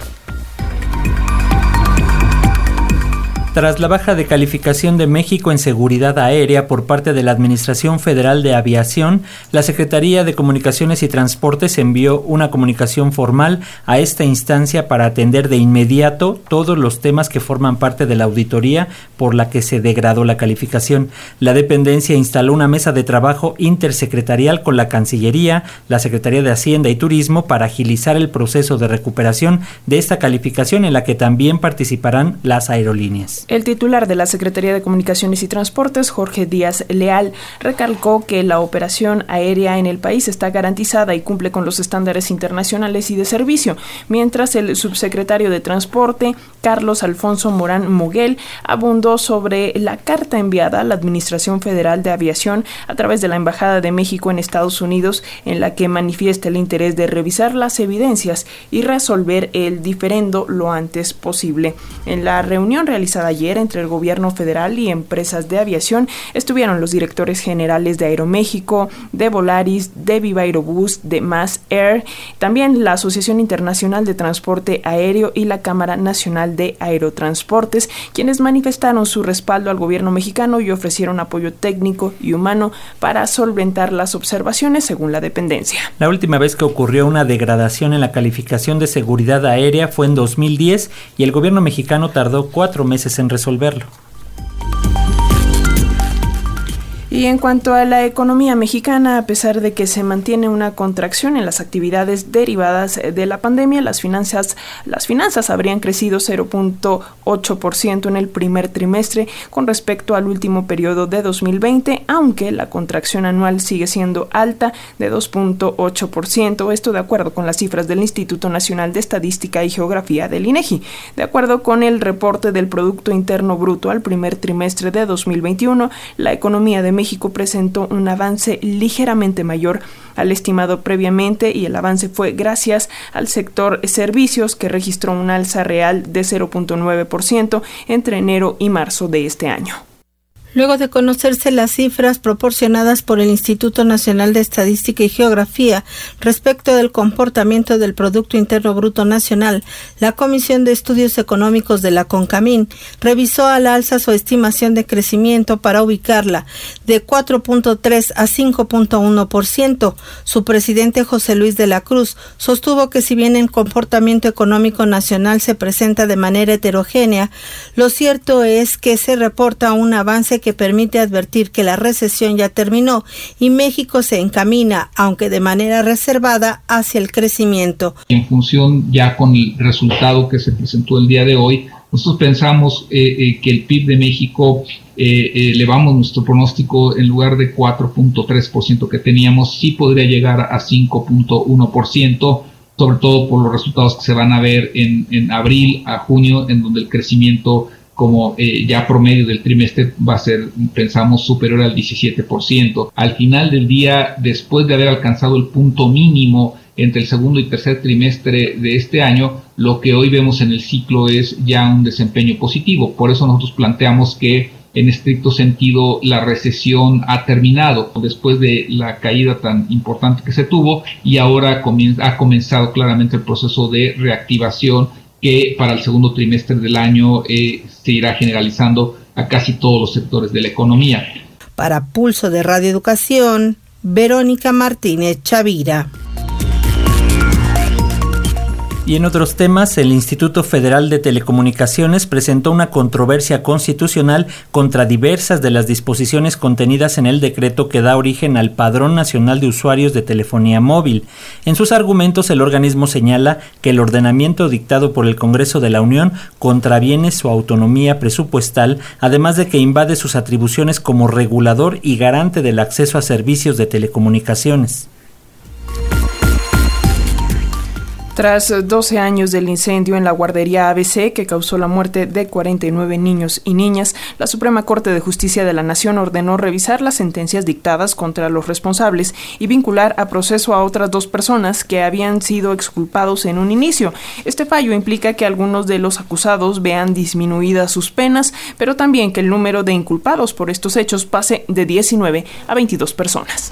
[SPEAKER 3] Tras la baja de calificación de México en seguridad aérea por parte de la Administración Federal de Aviación, la Secretaría de Comunicaciones y Transportes envió una comunicación formal a esta instancia para atender de inmediato todos los temas que forman parte de la auditoría por la que se degradó la calificación. La dependencia instaló una mesa de trabajo intersecretarial con la Cancillería, la Secretaría de Hacienda y Turismo para agilizar el proceso de recuperación de esta calificación en la que también participarán las aerolíneas.
[SPEAKER 2] El titular de la Secretaría de Comunicaciones y Transportes, Jorge Díaz Leal, recalcó que la operación aérea en el país está garantizada y cumple con los estándares internacionales y de servicio, mientras el subsecretario de Transporte, Carlos Alfonso Morán Muguel, abundó sobre la carta enviada a la Administración Federal de Aviación a través de la Embajada de México en Estados Unidos, en la que manifiesta el interés de revisar las evidencias y resolver el diferendo lo antes posible. En la reunión realizada ayer entre el gobierno federal y empresas de aviación estuvieron los directores generales de Aeroméxico, de Volaris, de Viva Aerobús, de Mass Air, también la Asociación Internacional de Transporte Aéreo y la Cámara Nacional de Aerotransportes, quienes manifestaron su respaldo al gobierno mexicano y ofrecieron apoyo técnico y humano para solventar las observaciones según la dependencia.
[SPEAKER 3] La última vez que ocurrió una degradación en la calificación de seguridad aérea fue en 2010 y el gobierno mexicano tardó cuatro meses en resolverlo.
[SPEAKER 2] Y en cuanto a la economía mexicana, a pesar de que se mantiene una contracción en las actividades derivadas de la pandemia, las finanzas, las finanzas habrían crecido 0.8% en el primer trimestre con respecto al último periodo de 2020, aunque la contracción anual sigue siendo alta de 2.8%, esto de acuerdo con las cifras del Instituto Nacional de Estadística y Geografía del INEGI. De acuerdo con el reporte del Producto Interno Bruto al primer trimestre de 2021, la economía de México México presentó un avance ligeramente mayor al estimado previamente y el avance fue gracias al sector servicios que registró un alza real de 0.9% entre enero y marzo de este año.
[SPEAKER 10] Luego de conocerse las cifras proporcionadas por el Instituto Nacional de Estadística y Geografía respecto del comportamiento del Producto Interno Bruto Nacional, la Comisión de Estudios Económicos de la CONCAMIN revisó al alza su estimación de crecimiento para ubicarla de 4.3 a 5.1%. Su presidente José Luis de la Cruz sostuvo que si bien el comportamiento económico nacional se presenta de manera heterogénea, lo cierto es que se reporta un avance que permite advertir que la recesión ya terminó y México se encamina, aunque de manera reservada, hacia el crecimiento.
[SPEAKER 11] En función ya con el resultado que se presentó el día de hoy, nosotros pensamos eh, eh, que el PIB de México eh, elevamos nuestro pronóstico en lugar de 4.3% que teníamos, sí podría llegar a 5.1%, sobre todo por los resultados que se van a ver en abril a junio, en donde el crecimiento como eh, ya promedio del trimestre va a ser, pensamos, superior al 17%. Al final del día, después de haber alcanzado el punto mínimo entre el segundo y tercer trimestre de este año, lo que hoy vemos en el ciclo es ya un desempeño positivo. Por eso nosotros planteamos que en estricto sentido la recesión ha terminado después de la caída tan importante que se tuvo y ahora ha comenzado claramente el proceso de reactivación que para el segundo trimestre del año eh, se irá generalizando a casi todos los sectores de la economía.
[SPEAKER 10] Para Pulso de Radio Educación, Verónica Martínez Chavira.
[SPEAKER 3] Y en otros temas, el Instituto Federal de Telecomunicaciones presentó una controversia constitucional contra diversas de las disposiciones contenidas en el decreto que da origen al Padrón Nacional de Usuarios de Telefonía Móvil. En sus argumentos, el organismo señala que el ordenamiento dictado por el Congreso de la Unión contraviene su autonomía presupuestal, además de que invade sus atribuciones como regulador y garante del acceso a servicios de telecomunicaciones.
[SPEAKER 2] Tras 12 años del incendio en la guardería ABC que causó la muerte de 49 niños y niñas, la Suprema Corte de Justicia de la Nación ordenó revisar las sentencias dictadas contra los responsables y vincular a proceso a otras dos personas que habían sido exculpados en un inicio. Este fallo implica que algunos de los acusados vean disminuidas sus penas, pero también que el número de inculpados por estos hechos pase de 19 a 22 personas.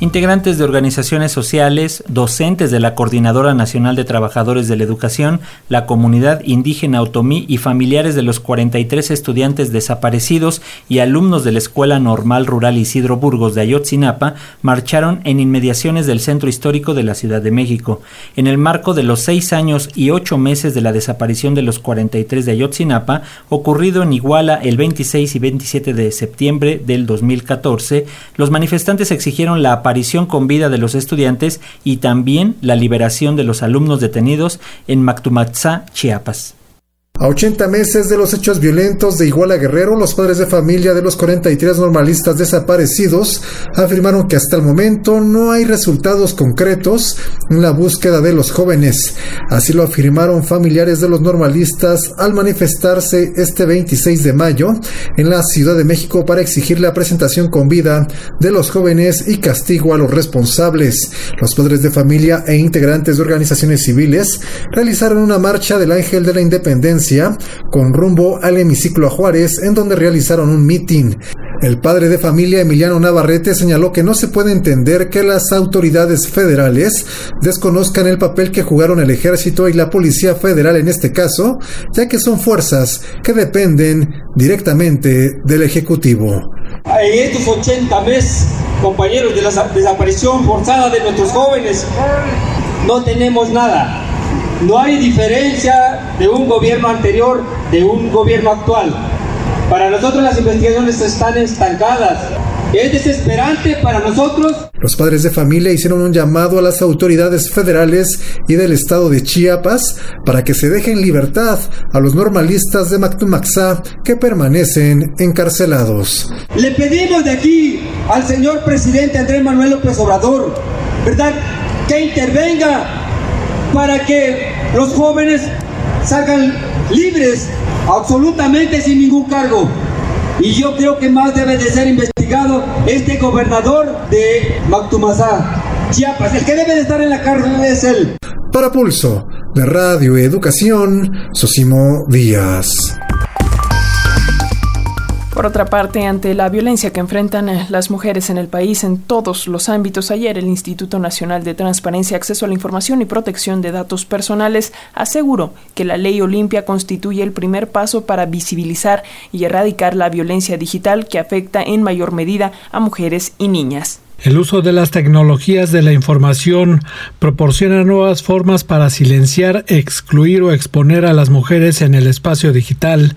[SPEAKER 3] Integrantes de organizaciones sociales, docentes de la Coordinadora Nacional de Trabajadores de la Educación, la comunidad indígena Otomí y familiares de los 43 estudiantes desaparecidos y alumnos de la Escuela Normal Rural Isidro Burgos de Ayotzinapa marcharon en inmediaciones del centro histórico de la Ciudad de México. En el marco de los seis años y ocho meses de la desaparición de los 43 de Ayotzinapa, ocurrido en Iguala el 26 y 27 de septiembre del 2014, los manifestantes exigieron la con vida de los estudiantes y también la liberación de los alumnos detenidos en Mactumatzá, Chiapas.
[SPEAKER 12] A 80 meses de los hechos violentos de Iguala Guerrero, los padres de familia de los 43 normalistas desaparecidos afirmaron que hasta el momento no hay resultados concretos en la búsqueda de los jóvenes. Así lo afirmaron familiares de los normalistas al manifestarse este 26 de mayo en la Ciudad de México para exigir la presentación con vida de los jóvenes y castigo a los responsables. Los padres de familia e integrantes de organizaciones civiles realizaron una marcha del Ángel de la Independencia con rumbo al hemiciclo a Juárez, en donde realizaron un mitin. El padre de familia Emiliano Navarrete señaló que no se puede entender que las autoridades federales desconozcan el papel que jugaron el ejército y la policía federal en este caso, ya que son fuerzas que dependen directamente del Ejecutivo.
[SPEAKER 13] En estos 80 meses, compañeros, de la desaparición forzada de nuestros jóvenes, no tenemos nada. No hay diferencia de un gobierno anterior de un gobierno actual. Para nosotros las investigaciones están estancadas. Es desesperante para nosotros.
[SPEAKER 12] Los padres de familia hicieron un llamado a las autoridades federales y del estado de Chiapas para que se dejen libertad a los normalistas de Mactumaxá que permanecen encarcelados.
[SPEAKER 13] Le pedimos de aquí al señor presidente Andrés Manuel López Obrador, ¿verdad? Que intervenga para que los jóvenes salgan libres absolutamente sin ningún cargo. Y yo creo que más debe de ser investigado este gobernador de Mactumazá, Chiapas. El que debe de estar en la cárcel es él.
[SPEAKER 12] Para Pulso, de Radio Educación, Sosimo Díaz.
[SPEAKER 2] Por otra parte, ante la violencia que enfrentan eh, las mujeres en el país en todos los ámbitos, ayer el Instituto Nacional de Transparencia, Acceso a la Información y Protección de Datos Personales aseguró que la ley Olimpia constituye el primer paso para visibilizar y erradicar la violencia digital que afecta en mayor medida a mujeres y niñas.
[SPEAKER 14] El uso de las tecnologías de la información proporciona nuevas formas para silenciar, excluir o exponer a las mujeres en el espacio digital.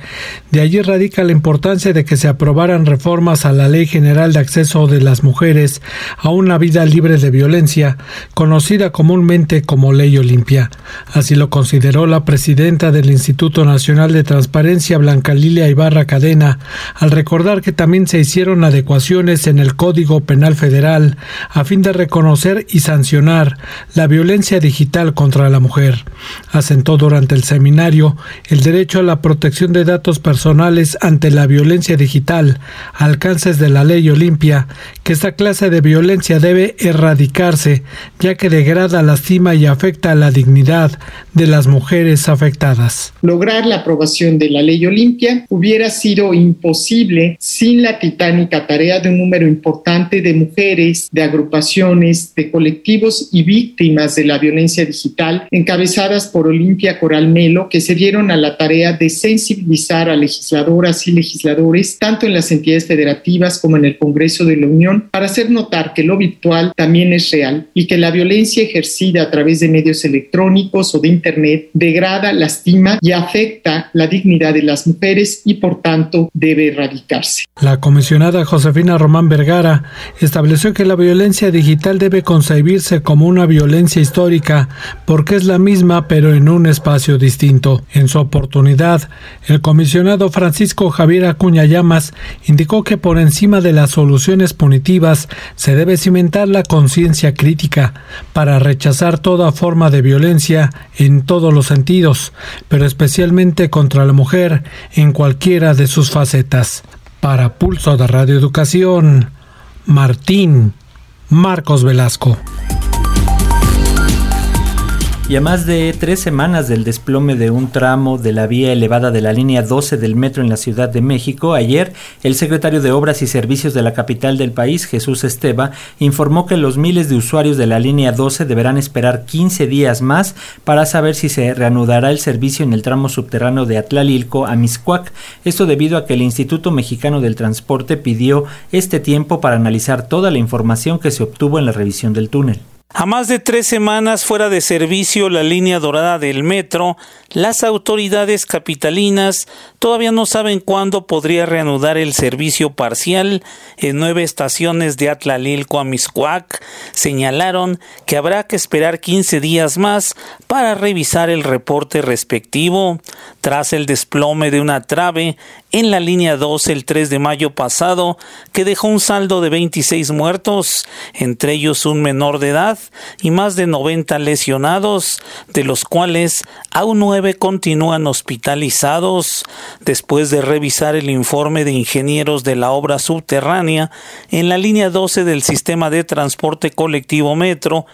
[SPEAKER 14] De allí radica la importancia de que se aprobaran reformas a la Ley General de Acceso de las Mujeres a una vida libre de violencia, conocida comúnmente como Ley Olimpia. Así lo consideró la presidenta del Instituto Nacional de Transparencia, Blanca Lilia Ibarra Cadena, al recordar que también se hicieron adecuaciones en el Código Penal Federal a fin de reconocer y sancionar la violencia digital contra la mujer. Asentó durante el seminario el derecho a la protección de datos personales ante la violencia digital, alcances de la ley Olimpia, que esta clase de violencia debe erradicarse, ya que degrada, lastima y afecta a la dignidad de las mujeres afectadas.
[SPEAKER 15] Lograr la aprobación de la ley Olimpia hubiera sido imposible sin la titánica tarea de un número importante de mujeres de agrupaciones, de colectivos y víctimas de la violencia digital, encabezadas por Olimpia Coral Melo, que se dieron a la tarea de sensibilizar a legisladoras y legisladores, tanto en las entidades federativas como en el Congreso de la Unión, para hacer notar que lo virtual también es real y que la violencia ejercida a través de medios electrónicos o de Internet degrada, lastima y afecta la dignidad de las mujeres y por tanto debe erradicarse.
[SPEAKER 14] La comisionada Josefina Román Vergara estableció que la violencia digital debe concebirse como una violencia histórica porque es la misma pero en un espacio distinto. En su oportunidad, el comisionado Francisco Javier Acuña Llamas indicó que por encima de las soluciones punitivas se debe cimentar la conciencia crítica para rechazar toda forma de violencia en todos los sentidos, pero especialmente contra la mujer en cualquiera de sus facetas. Para Pulso de Radio Educación, Martín Marcos Velasco.
[SPEAKER 3] Y a más de tres semanas del desplome de un tramo de la vía elevada de la línea 12 del metro en la Ciudad de México, ayer el secretario de Obras y Servicios de la capital del país, Jesús Esteba, informó que los miles de usuarios de la línea 12 deberán esperar 15 días más para saber si se reanudará el servicio en el tramo subterráneo de Atlalilco a Miscuac. Esto debido a que el Instituto Mexicano del Transporte pidió este tiempo para analizar toda la información que se obtuvo en la revisión del túnel.
[SPEAKER 16] A más de tres semanas fuera de servicio la línea dorada del metro, las autoridades capitalinas todavía no saben cuándo podría reanudar el servicio parcial en nueve estaciones de Atlalilco a Miscuac. Señalaron que habrá que esperar 15 días más para revisar el reporte respectivo. Tras el desplome de una trave en la línea 2 el 3 de mayo pasado, que dejó un saldo de 26 muertos, entre ellos un menor de edad, y más de 90 lesionados, de los cuales aún nueve continúan hospitalizados. Después de revisar el informe de ingenieros de la obra subterránea en la línea 12 del sistema de transporte colectivo Metro,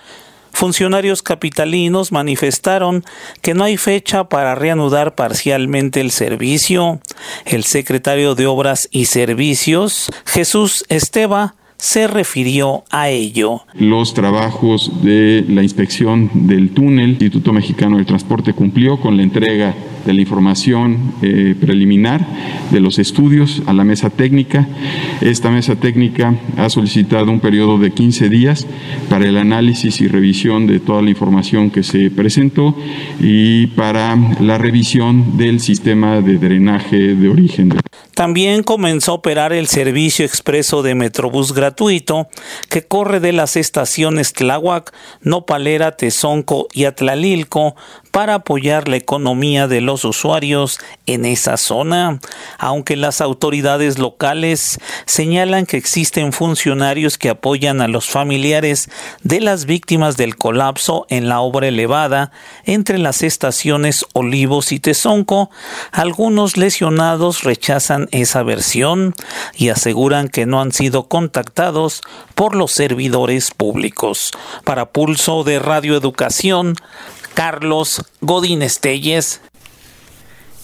[SPEAKER 16] funcionarios capitalinos manifestaron que no hay fecha para reanudar parcialmente el servicio. El secretario de Obras y Servicios, Jesús Esteba, se refirió a ello.
[SPEAKER 17] Los trabajos de la inspección del túnel, el Instituto Mexicano del Transporte cumplió con la entrega de la información eh, preliminar de los estudios a la mesa técnica. Esta mesa técnica ha solicitado un periodo de 15 días para el análisis y revisión de toda la información que se presentó y para la revisión del sistema de drenaje de origen.
[SPEAKER 16] También comenzó a operar el servicio expreso de Metrobús gratuito que corre de las estaciones Tláhuac, Nopalera, Tezonco y Atlalilco para apoyar la economía de los usuarios en esa zona, aunque las autoridades locales señalan que existen funcionarios que apoyan a los familiares de las víctimas del colapso en la obra elevada entre las estaciones Olivos y Tezonco, algunos lesionados rechazan esa versión y aseguran que no han sido contactados por los servidores públicos. Para Pulso de Radio Educación, Carlos Godín Estelles.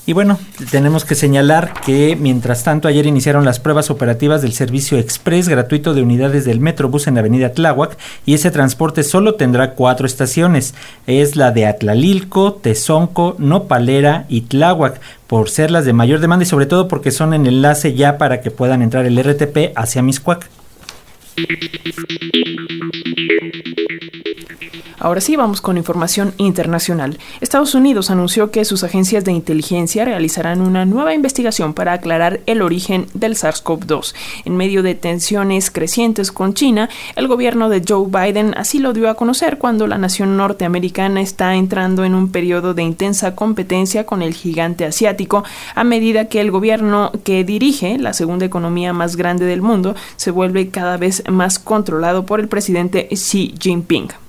[SPEAKER 3] Y bueno, tenemos que señalar que mientras tanto ayer iniciaron las pruebas operativas del servicio express gratuito de unidades del Metrobús en la avenida Tláhuac y ese transporte solo tendrá cuatro estaciones. Es la de Atlalilco, Tezonco, Nopalera y Tláhuac, por ser las de mayor demanda y sobre todo porque son en enlace ya para que puedan entrar el RTP hacia Miscuac.
[SPEAKER 2] Ahora sí, vamos con información internacional. Estados Unidos anunció que sus agencias de inteligencia realizarán una nueva investigación para aclarar el origen del SARS-CoV-2. En medio de tensiones crecientes con China, el gobierno de Joe Biden así lo dio a conocer cuando la nación norteamericana está entrando en un periodo de intensa competencia con el gigante asiático a medida que el gobierno que dirige la segunda economía más grande del mundo se vuelve cada vez más controlado por el presidente Xi Jinping.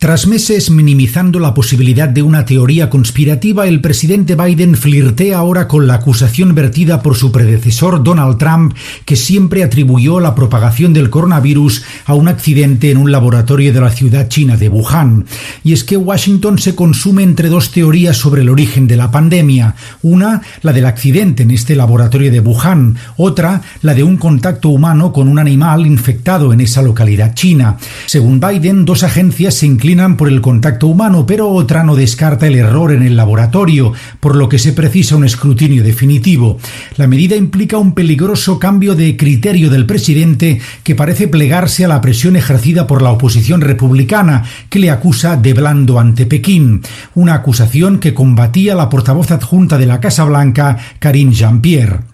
[SPEAKER 18] Tras meses minimizando la posibilidad de una teoría conspirativa, el presidente Biden flirtea ahora con la acusación vertida por su predecesor Donald Trump, que siempre atribuyó la propagación del coronavirus a un accidente en un laboratorio de la ciudad china de Wuhan. Y es que Washington se consume entre dos teorías sobre el origen de la pandemia. Una, la del accidente en este laboratorio de Wuhan. Otra, la de un contacto humano con un animal infectado en esa localidad china. Según Biden, dos agencias se inclinan por el contacto humano, pero otra no descarta el error en el laboratorio, por lo que se precisa un escrutinio definitivo. La medida implica un peligroso cambio de criterio del presidente que parece plegarse a la presión ejercida por la oposición republicana, que le acusa de blando ante Pekín, una acusación que combatía la portavoz adjunta de la Casa Blanca, Karine Jean-Pierre.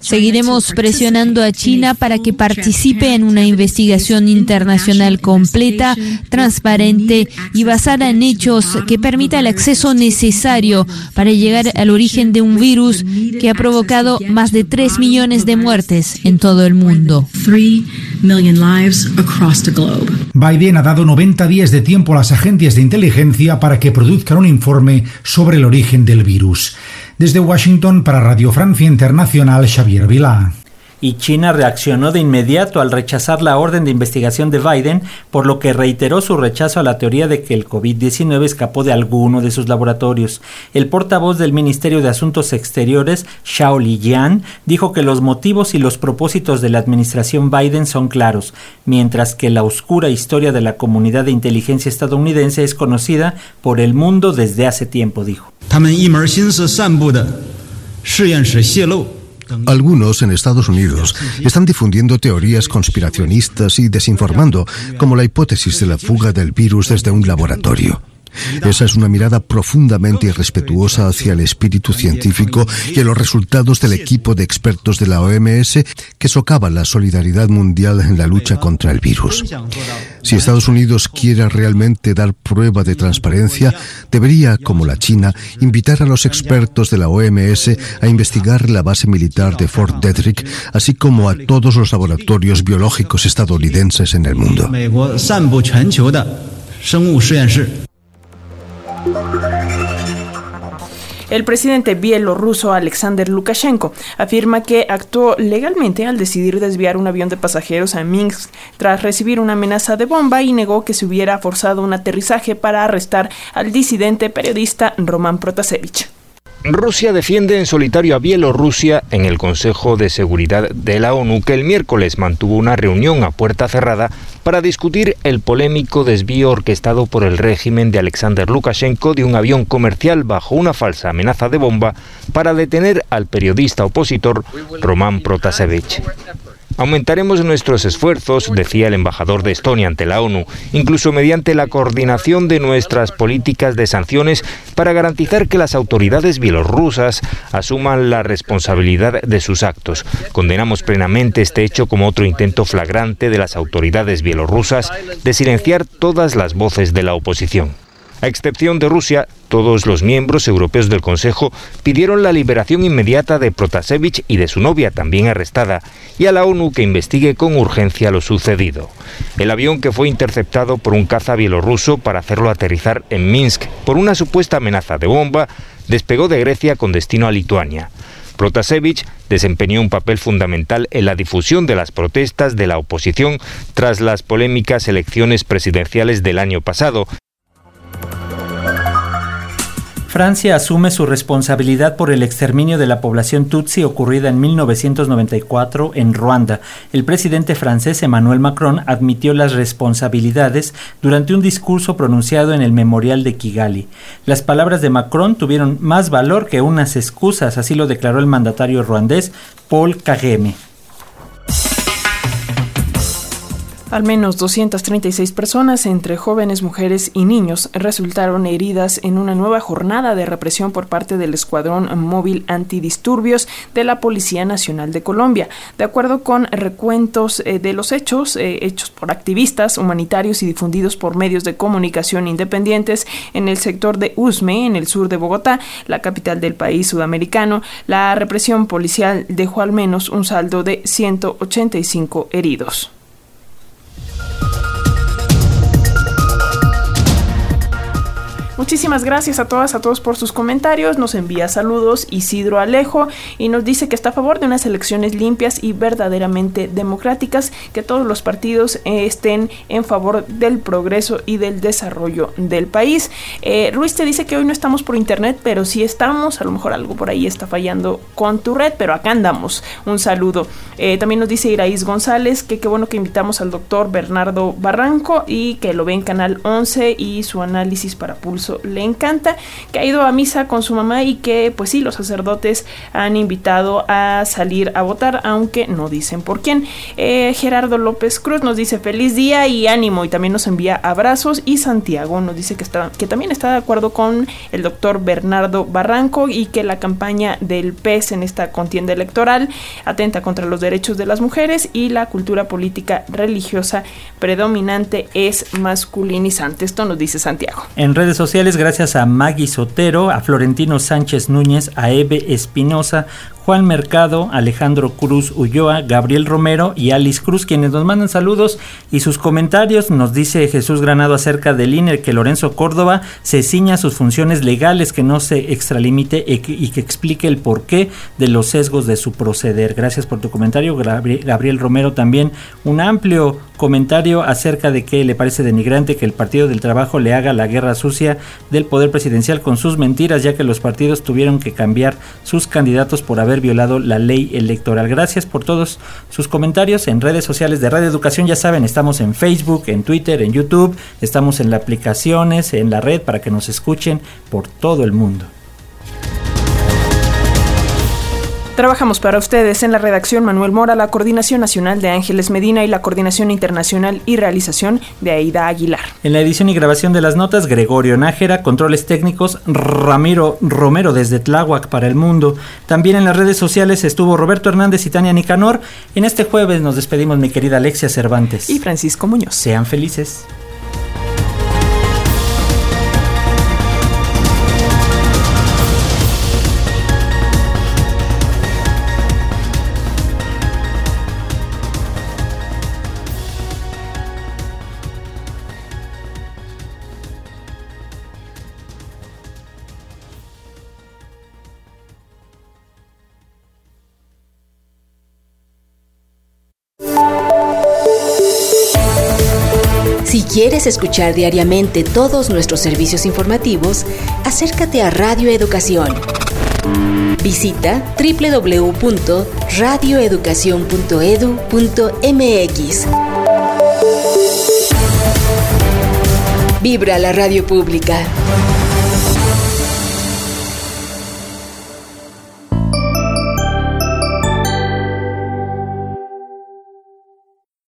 [SPEAKER 19] Seguiremos presionando a China para que participe en una investigación internacional completa, transparente y basada en hechos que permita el acceso necesario para llegar al origen de un virus que ha provocado más de 3 millones de muertes en todo el mundo.
[SPEAKER 18] Biden ha dado 90 días de tiempo a las agencias de inteligencia para que produzcan un informe sobre el origen del virus. Desde Washington para Radio Francia Internacional, Xavier Vilá.
[SPEAKER 3] Y China reaccionó de inmediato al rechazar la orden de investigación de Biden, por lo que reiteró su rechazo a la teoría de que el COVID-19 escapó de alguno de sus laboratorios. El portavoz del Ministerio de Asuntos Exteriores, Xiao Lijian, dijo que los motivos y los propósitos de la administración Biden son claros, mientras que la oscura historia de la comunidad de inteligencia estadounidense es conocida por el mundo desde hace tiempo, dijo.
[SPEAKER 20] Algunos en Estados Unidos están difundiendo teorías conspiracionistas y desinformando, como la hipótesis de la fuga del virus desde un laboratorio. Esa es una mirada profundamente irrespetuosa hacia el espíritu científico y a los resultados del equipo de expertos de la OMS que socava la solidaridad mundial en la lucha contra el virus. Si Estados Unidos quiere realmente dar prueba de transparencia, debería, como la China, invitar a los expertos de la OMS a investigar la base militar de Fort Detrick, así como a todos los laboratorios biológicos estadounidenses en el mundo.
[SPEAKER 2] El presidente bielorruso Alexander Lukashenko afirma que actuó legalmente al decidir desviar un avión de pasajeros a Minsk tras recibir una amenaza de bomba y negó que se hubiera forzado un aterrizaje para arrestar al disidente periodista Roman Protasevich.
[SPEAKER 21] Rusia defiende en solitario a Bielorrusia en el Consejo de Seguridad de la ONU que el miércoles mantuvo una reunión a puerta cerrada para discutir el polémico desvío orquestado por el régimen de Alexander Lukashenko de un avión comercial bajo una falsa amenaza de bomba para detener al periodista opositor Roman Protasevich. Aumentaremos nuestros esfuerzos, decía el embajador de Estonia ante la ONU, incluso mediante la coordinación de nuestras políticas de sanciones para garantizar que las autoridades bielorrusas asuman la responsabilidad de sus actos. Condenamos plenamente este hecho como otro intento flagrante de las autoridades bielorrusas de silenciar todas las voces de la oposición. A excepción de Rusia, todos los miembros europeos del Consejo pidieron la liberación inmediata de Protasevich y de su novia, también arrestada, y a la ONU que investigue con urgencia lo sucedido. El avión que fue interceptado por un caza bielorruso para hacerlo aterrizar en Minsk por una supuesta amenaza de bomba, despegó de Grecia con destino a Lituania. Protasevich desempeñó un papel fundamental en la difusión de las protestas de la oposición tras las polémicas elecciones presidenciales del año pasado,
[SPEAKER 3] Francia asume su responsabilidad por el exterminio de la población tutsi ocurrida en 1994 en Ruanda. El presidente francés Emmanuel Macron admitió las responsabilidades durante un discurso pronunciado en el memorial de Kigali. Las palabras de Macron tuvieron más valor que unas excusas, así lo declaró el mandatario ruandés Paul Kagame.
[SPEAKER 2] Al menos 236 personas, entre jóvenes, mujeres y niños, resultaron heridas en una nueva jornada de represión por parte del Escuadrón Móvil Antidisturbios de la Policía Nacional de Colombia. De acuerdo con recuentos eh, de los hechos, eh, hechos por activistas humanitarios y difundidos por medios de comunicación independientes en el sector de Usme, en el sur de Bogotá, la capital del país sudamericano, la represión policial dejó al menos un saldo de 185 heridos. Muchísimas gracias a todas, a todos por sus comentarios. Nos envía saludos Isidro Alejo y nos dice que está a favor de unas elecciones limpias y verdaderamente democráticas, que todos los partidos eh, estén en favor del progreso y del desarrollo del país. Eh, Ruiz te dice que hoy no estamos por internet, pero sí estamos. A lo mejor algo por ahí está fallando con tu red, pero acá andamos. Un saludo. Eh, también nos dice Iraís González que qué bueno que invitamos al doctor Bernardo Barranco y que lo ve en Canal 11 y su análisis para pulso le encanta, que ha ido a misa con su mamá y que pues sí, los sacerdotes han invitado a salir a votar, aunque no dicen por quién. Eh, Gerardo López Cruz nos dice feliz día y ánimo y también nos envía abrazos y Santiago nos dice que, está, que también está de acuerdo con el doctor Bernardo Barranco y que la campaña del PES en esta contienda electoral atenta contra los derechos de las mujeres y la cultura política religiosa predominante es masculinizante. Esto nos dice Santiago.
[SPEAKER 3] En redes sociales gracias a Maggie Sotero, a Florentino Sánchez Núñez, a Eve Espinosa, Juan Mercado, Alejandro Cruz Ulloa, Gabriel Romero y Alice Cruz, quienes nos mandan saludos y sus comentarios. Nos dice Jesús Granado acerca del INE que Lorenzo Córdoba se ciña sus funciones legales, que no se extralimite y que explique el porqué de los sesgos de su proceder. Gracias por tu comentario, Gabriel Romero. También un amplio comentario acerca de que le parece denigrante que el Partido del Trabajo le haga la guerra sucia del poder presidencial con sus mentiras, ya que los partidos tuvieron que cambiar sus candidatos por haber violado la ley electoral. Gracias por todos sus comentarios en redes sociales de Radio Educación. Ya saben, estamos en Facebook, en Twitter, en YouTube, estamos en las aplicaciones, en la red para que nos escuchen por todo el mundo.
[SPEAKER 2] Trabajamos para ustedes en la redacción Manuel Mora, la coordinación nacional de Ángeles Medina y la coordinación internacional y realización de Aida Aguilar.
[SPEAKER 3] En la edición y grabación de las notas, Gregorio Nájera, controles técnicos, Ramiro Romero desde Tláhuac para el mundo. También en las redes sociales estuvo Roberto Hernández y Tania Nicanor. En este jueves nos despedimos mi querida Alexia Cervantes.
[SPEAKER 2] Y Francisco Muñoz.
[SPEAKER 3] Sean felices.
[SPEAKER 1] Escuchar diariamente todos nuestros servicios informativos, acércate a Radio Educación. Visita www.radioeducacion.edu.mx. Vibra la radio pública.